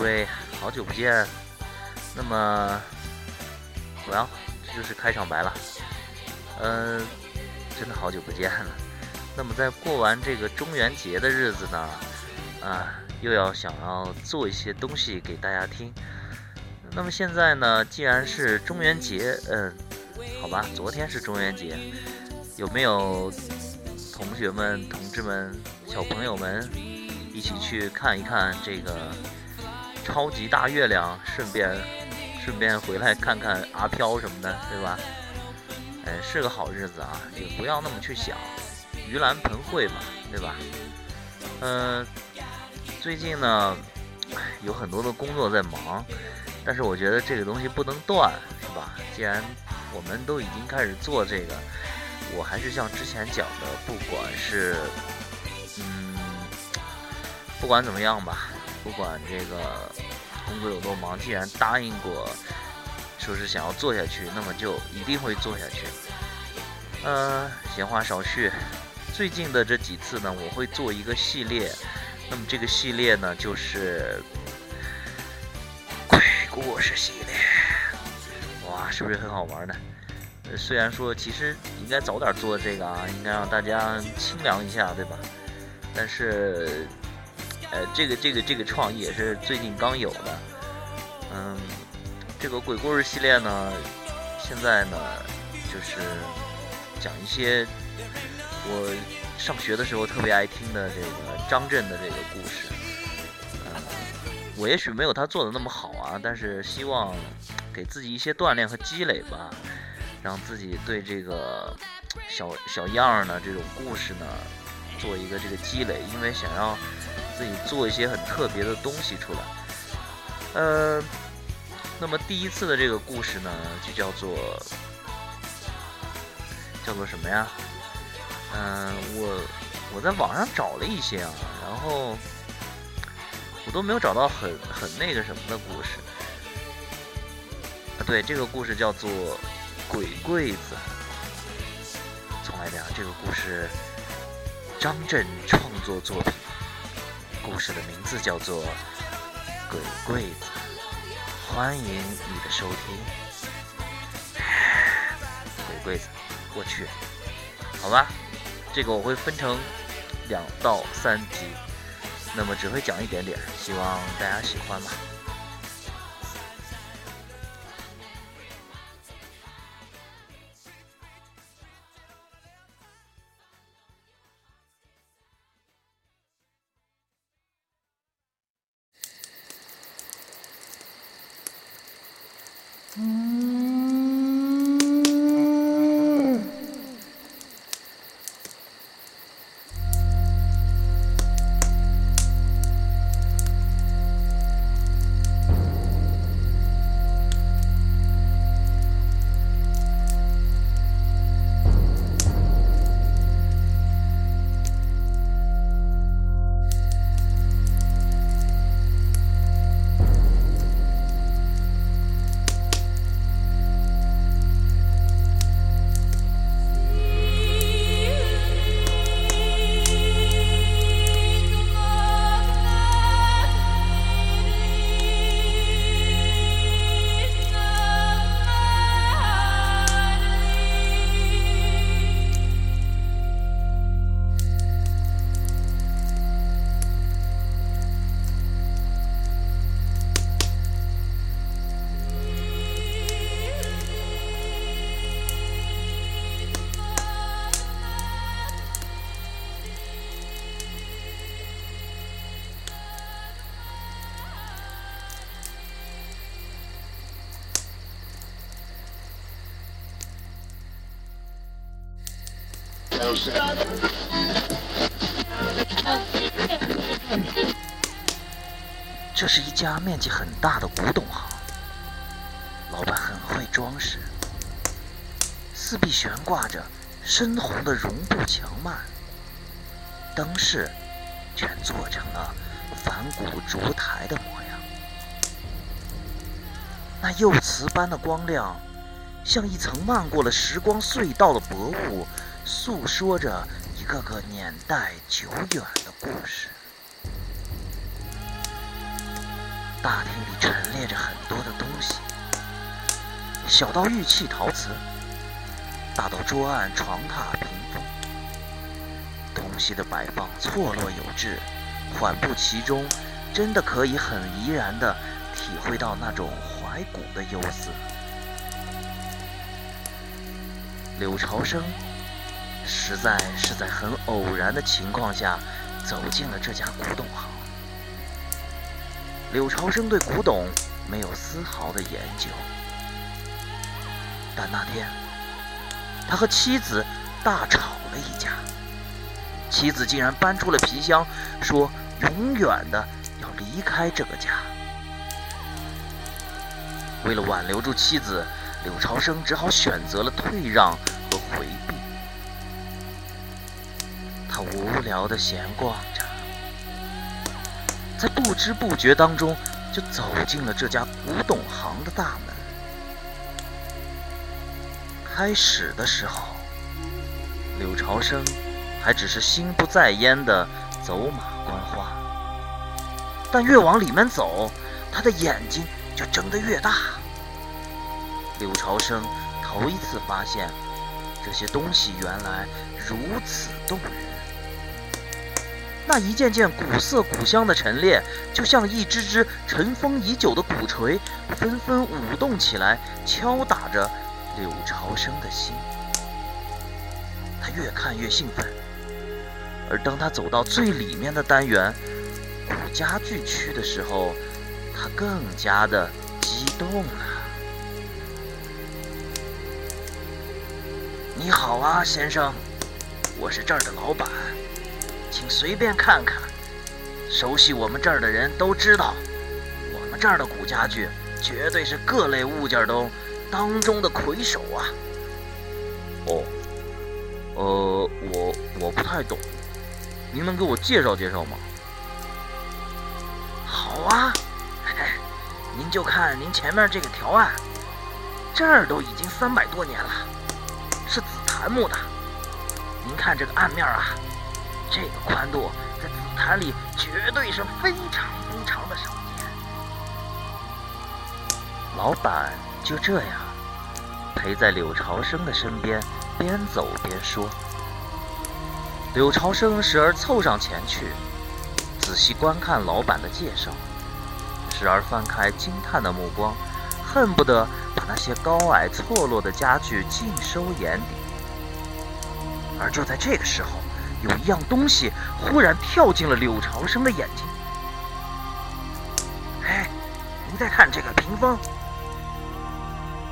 Hello，诸位，好久不见。那么，我要这就是开场白了。嗯，真的好久不见了。那么在过完这个中元节的日子呢，啊，又要想要做一些东西给大家听。那么现在呢，既然是中元节，嗯，好吧，昨天是中元节，有没有同学们、同志们、小朋友们一起去看一看这个？超级大月亮，顺便顺便回来看看阿飘什么的，对吧？哎，是个好日子啊，也不要那么去想，盂兰盆会嘛，对吧？嗯，最近呢，有很多的工作在忙，但是我觉得这个东西不能断，是吧？既然我们都已经开始做这个，我还是像之前讲的，不管是嗯，不管怎么样吧。不管这个工作有多忙，既然答应过，说是想要做下去，那么就一定会做下去。呃，闲话少叙，最近的这几次呢，我会做一个系列。那么这个系列呢，就是鬼故事系列。哇，是不是很好玩呢？虽然说其实应该早点做这个啊，应该让大家清凉一下，对吧？但是。呃，这个这个这个创意也是最近刚有的，嗯，这个鬼故事系列呢，现在呢就是讲一些我上学的时候特别爱听的这个张震的这个故事，嗯，我也许没有他做的那么好啊，但是希望给自己一些锻炼和积累吧，让自己对这个小小样儿呢这种故事呢做一个这个积累，因为想要。自己做一些很特别的东西出来，呃，那么第一次的这个故事呢，就叫做叫做什么呀？嗯，我我在网上找了一些啊，然后我都没有找到很很那个什么的故事。啊，对，这个故事叫做《鬼柜子》。从来没讲，这个故事张震创作作品。故事的名字叫做《鬼柜子》，欢迎你的收听。鬼柜子，我去，好吧，这个我会分成两到三集，那么只会讲一点点，希望大家喜欢吧。这是一家面积很大的古董行，老板很会装饰，四壁悬挂着深红的绒布墙幔，灯饰全做成了仿古烛台的模样，那釉瓷般的光亮，像一层漫过了时光隧道的薄雾。诉说着一个个年代久远的故事。大厅里陈列着很多的东西，小到玉器陶瓷，大到桌案床榻屏风，东西的摆放错落有致，缓步其中，真的可以很怡然地体会到那种怀古的忧思。柳朝生实在是在很偶然的情况下走进了这家古董行。柳朝生对古董没有丝毫的研究，但那天他和妻子大吵了一架，妻子竟然搬出了皮箱，说永远的要离开这个家。为了挽留住妻子，柳朝生只好选择了退让和回避。无聊的闲逛着。在不知不觉当中，就走进了这家古董行的大门。开始的时候，柳朝生还只是心不在焉的走马观花，但越往里面走，他的眼睛就睁得越大。柳朝生头一次发现，这些东西原来如此动人。那一件件古色古香的陈列，就像一支支尘封已久的鼓槌，纷纷舞动起来，敲打着柳朝生的心。他越看越兴奋，而当他走到最里面的单元——古家具区的时候，他更加的激动了。你好啊，先生，我是这儿的老板。请随便看看，熟悉我们这儿的人都知道，我们这儿的古家具绝对是各类物件中当中的魁首啊！哦，呃，我我不太懂，您能给我介绍介绍吗？好啊，您就看您前面这个条案，这儿都已经三百多年了，是紫檀木的。您看这个案面啊。这个宽度在紫檀里绝对是非常非常的少见。老板就这样陪在柳朝生的身边，边走边说。柳朝生时而凑上前去，仔细观看老板的介绍，时而翻开惊叹的目光，恨不得把那些高矮错落的家具尽收眼底。而就在这个时候。有一样东西忽然跳进了柳朝生的眼睛。哎，您再看这个屏风。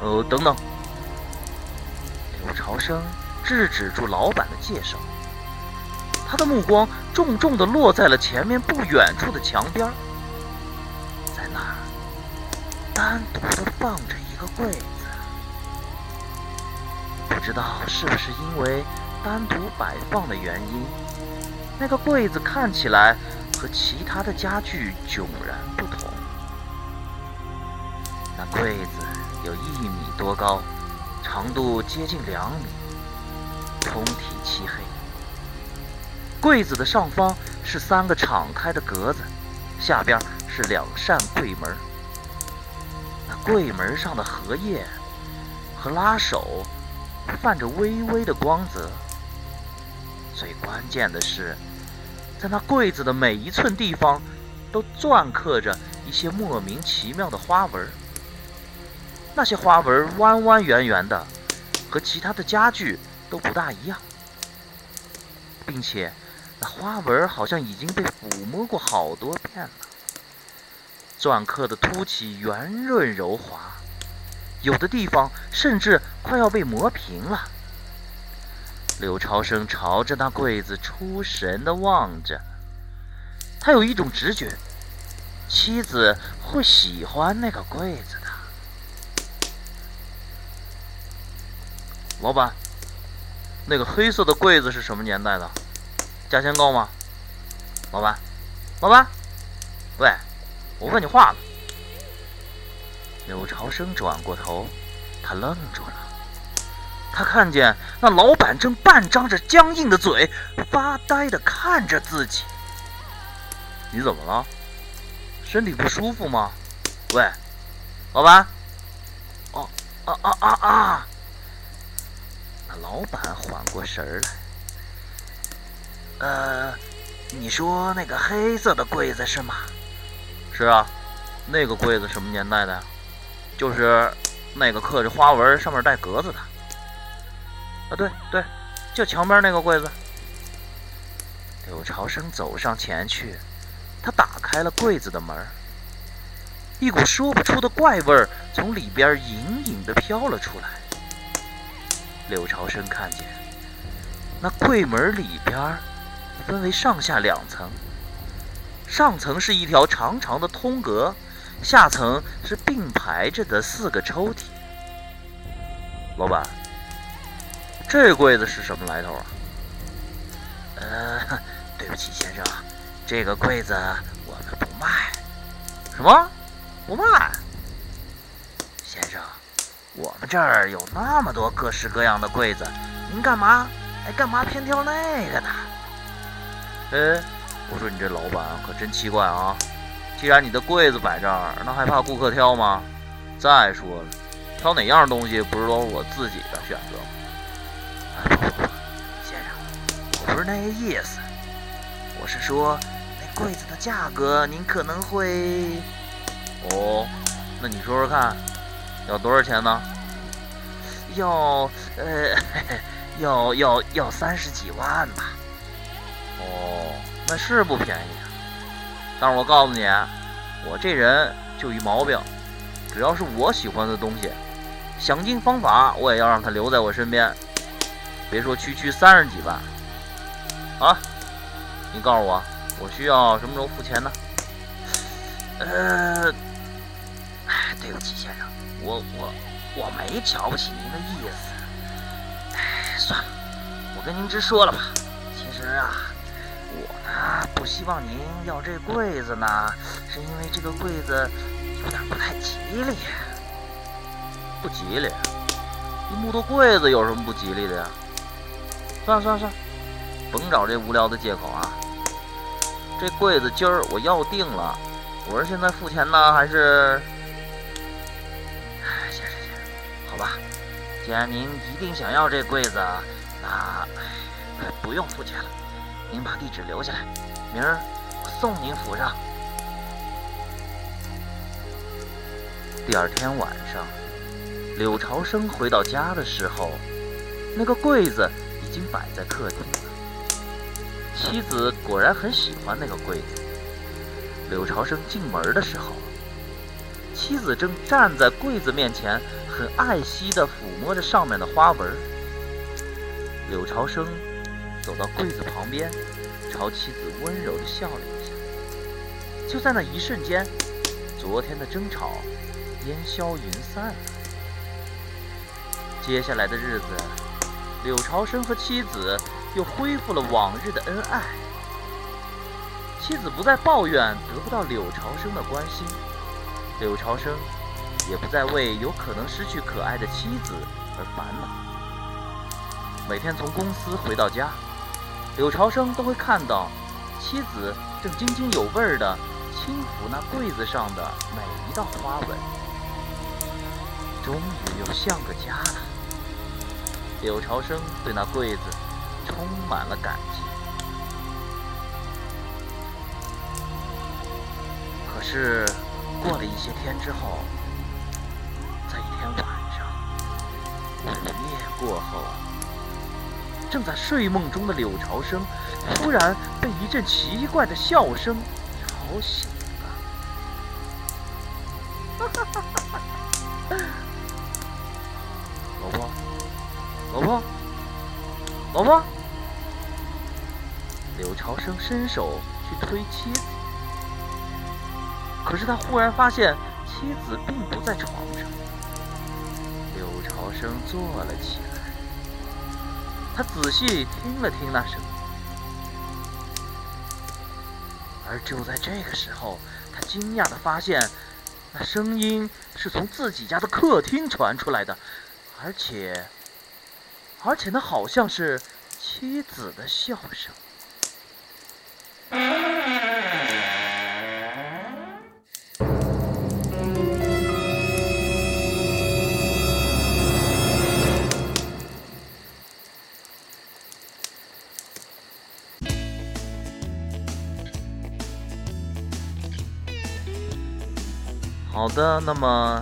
呃，等等。柳朝生制止住老板的介绍，他的目光重重的落在了前面不远处的墙边，在那儿单独的放着一个柜子。不知道是不是因为。单独摆放的原因，那个柜子看起来和其他的家具迥然不同。那柜子有一米多高，长度接近两米，通体漆黑。柜子的上方是三个敞开的格子，下边是两扇柜门。那柜门上的荷叶和拉手泛着微微的光泽。最关键的是，在那柜子的每一寸地方，都篆刻着一些莫名其妙的花纹。那些花纹弯弯圆圆的，和其他的家具都不大一样，并且那花纹好像已经被抚摸过好多遍了。篆刻的凸起圆润柔滑，有的地方甚至快要被磨平了。柳朝生朝着那柜子出神的望着，他有一种直觉，妻子会喜欢那个柜子的。老板，那个黑色的柜子是什么年代的？价钱高吗？老板，老板，喂，我问你话呢。柳朝生转过头，他愣住了。他看见那老板正半张着僵硬的嘴，发呆的看着自己。你怎么了？身体不舒服吗？喂，老板。哦，啊啊啊啊！那老板缓过神儿来。呃，你说那个黑色的柜子是吗？是啊，那个柜子什么年代的？就是那个刻着花纹、上面带格子的。啊，对对，就墙边那个柜子。柳朝生走上前去。他打开了柜子的门，一股说不出的怪味儿从里边隐隐的飘了出来。柳朝生看见，那柜门里边分为上下两层，上层是一条长长的通格，下层是并排着的四个抽屉。老板，这柜子是什么来头啊？呃，对不起，先生。这个柜子我们不卖，什么？不卖？先生，我们这儿有那么多各式各样的柜子，您干嘛？哎，干嘛偏挑那个呢？哎，我说你这老板可真奇怪啊！既然你的柜子摆这儿，那还怕顾客挑吗？再说了，挑哪样东西不是都是我自己的选择吗？先生，我不是那个意思，我是说那。柜子的价格，您可能会……哦，那你说说看，要多少钱呢？要……呃，要要要三十几万吧。哦，那是不便宜啊。但是我告诉你，我这人就一毛病，只要是我喜欢的东西，想尽方法我也要让它留在我身边。别说区区三十几万，啊，你告诉我。我需要什么时候付钱呢？呃，哎，对不起，先生，我我我没瞧不起您的意思。哎，算了，我跟您直说了吧。其实啊，我呢不希望您要这柜子呢，是因为这个柜子有点不太吉利。不吉利？一木头柜子有什么不吉利的呀？算了算了算了，甭找这无聊的借口啊。这柜子今儿我要定了，我是现在付钱呢，还是？哎，先生先生，好吧，既然您一定想要这柜子，那不用付钱了，您把地址留下来，明儿我送您府上。第二天晚上，柳朝生回到家的时候，那个柜子已经摆在客厅了。妻子果然很喜欢那个柜子。柳朝生进门的时候，妻子正站在柜子面前，很爱惜地抚摸着上面的花纹。柳朝生走到柜子旁边，朝妻子温柔地笑了一下。就在那一瞬间，昨天的争吵烟消云散了。接下来的日子，柳朝生和妻子。又恢复了往日的恩爱，妻子不再抱怨得不到柳朝生的关心，柳朝生也不再为有可能失去可爱的妻子而烦恼。每天从公司回到家，柳朝生都会看到妻子正津津有味地轻抚那柜子上的每一道花纹。终于又像个家了，柳朝生对那柜子。充满了感激。可是，过了一些天之后，在一天晚上，午夜过后，正在睡梦中的柳朝生，突然被一阵奇怪的笑声吵醒伸手去推妻子，可是他忽然发现妻子并不在床上。柳朝生坐了起来，他仔细听了听那声音，而就在这个时候，他惊讶地发现，那声音是从自己家的客厅传出来的，而且，而且那好像是妻子的笑声。好的那么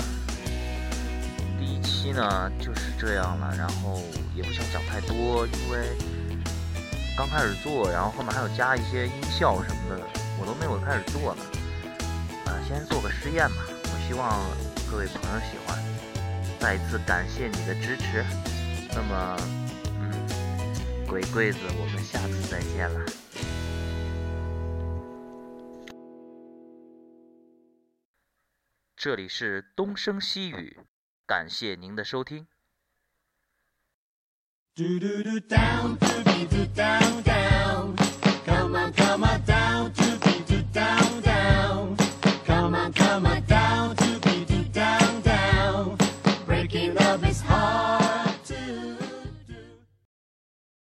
第一期呢就是这样了然后也不想讲太多因为刚开始做，然后后面还有加一些音效什么的，我都没有开始做呢。啊，先做个试验吧，我希望各位朋友喜欢。再一次感谢你的支持。那么，嗯，鬼柜子，我们下次再见了。这里是东升西语，感谢您的收听。Do do do down, do be do down, down. Come on, come on down, do be do down.